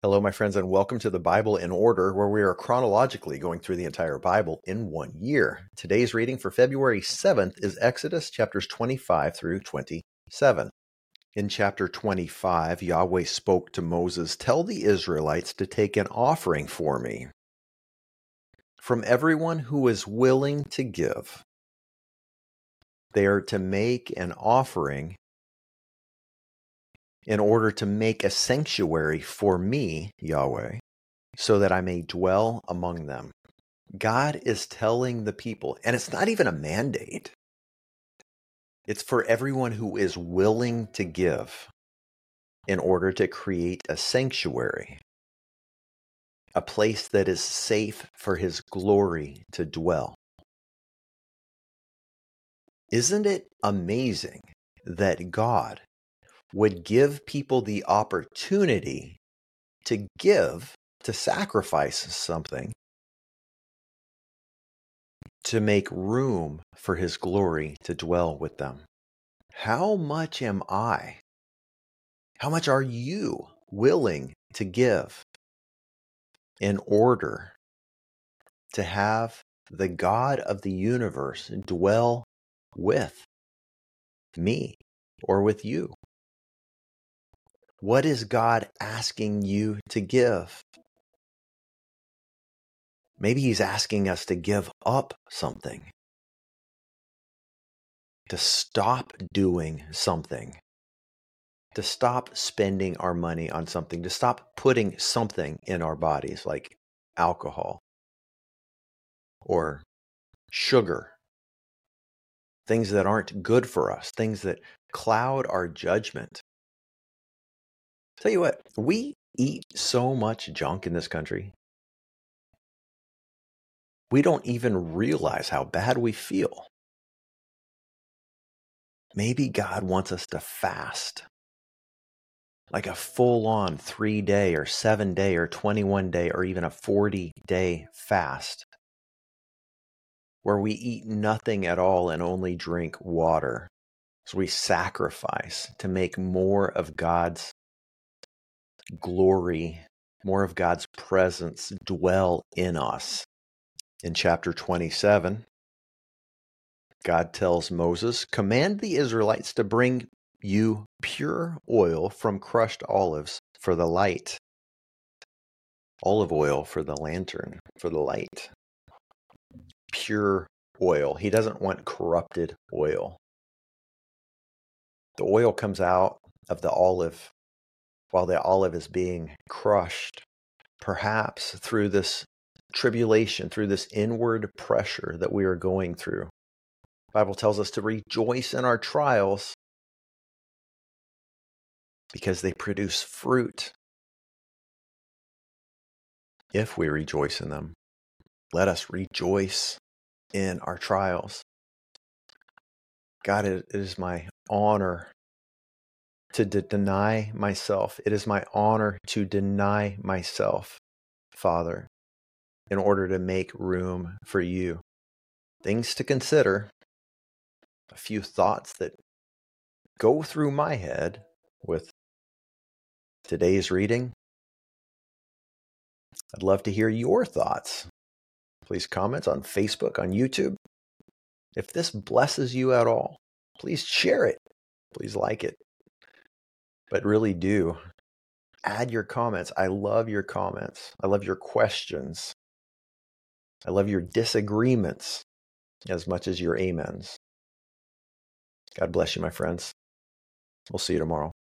Hello, my friends, and welcome to the Bible in Order, where we are chronologically going through the entire Bible in one year. Today's reading for February 7th is Exodus chapters 25 through 27. In chapter 25, Yahweh spoke to Moses Tell the Israelites to take an offering for me from everyone who is willing to give. They are to make an offering in order to make a sanctuary for me, Yahweh, so that I may dwell among them. God is telling the people, and it's not even a mandate, it's for everyone who is willing to give in order to create a sanctuary, a place that is safe for his glory to dwell. Isn't it amazing that God would give people the opportunity to give, to sacrifice something, to make room for his glory to dwell with them. How much am I? How much are you willing to give in order to have the God of the universe dwell with me or with you? What is God asking you to give? Maybe He's asking us to give up something, to stop doing something, to stop spending our money on something, to stop putting something in our bodies like alcohol. Or sugar, things that aren't good for us, things that cloud our judgment. Tell you what, we eat so much junk in this country. We don't even realize how bad we feel. Maybe God wants us to fast like a full on three day or seven day or 21 day or even a 40 day fast where we eat nothing at all and only drink water. So we sacrifice to make more of God's glory, more of God's presence dwell in us. In chapter 27, God tells Moses, Command the Israelites to bring you pure oil from crushed olives for the light, olive oil for the lantern, for the light. Pure oil. He doesn't want corrupted oil. The oil comes out of the olive while the olive is being crushed, perhaps through this tribulation, through this inward pressure that we are going through. The Bible tells us to rejoice in our trials because they produce fruit. If we rejoice in them, let us rejoice in our trials. God, it is my honor to de- deny myself. It is my honor to deny myself, Father, in order to make room for you. Things to consider, a few thoughts that go through my head with today's reading. I'd love to hear your thoughts. Please comment on Facebook, on YouTube. If this blesses you at all, please share it. Please like it but really do add your comments. I love your comments. I love your questions. I love your disagreements as much as your amens. God bless you, my friends. We'll see you tomorrow.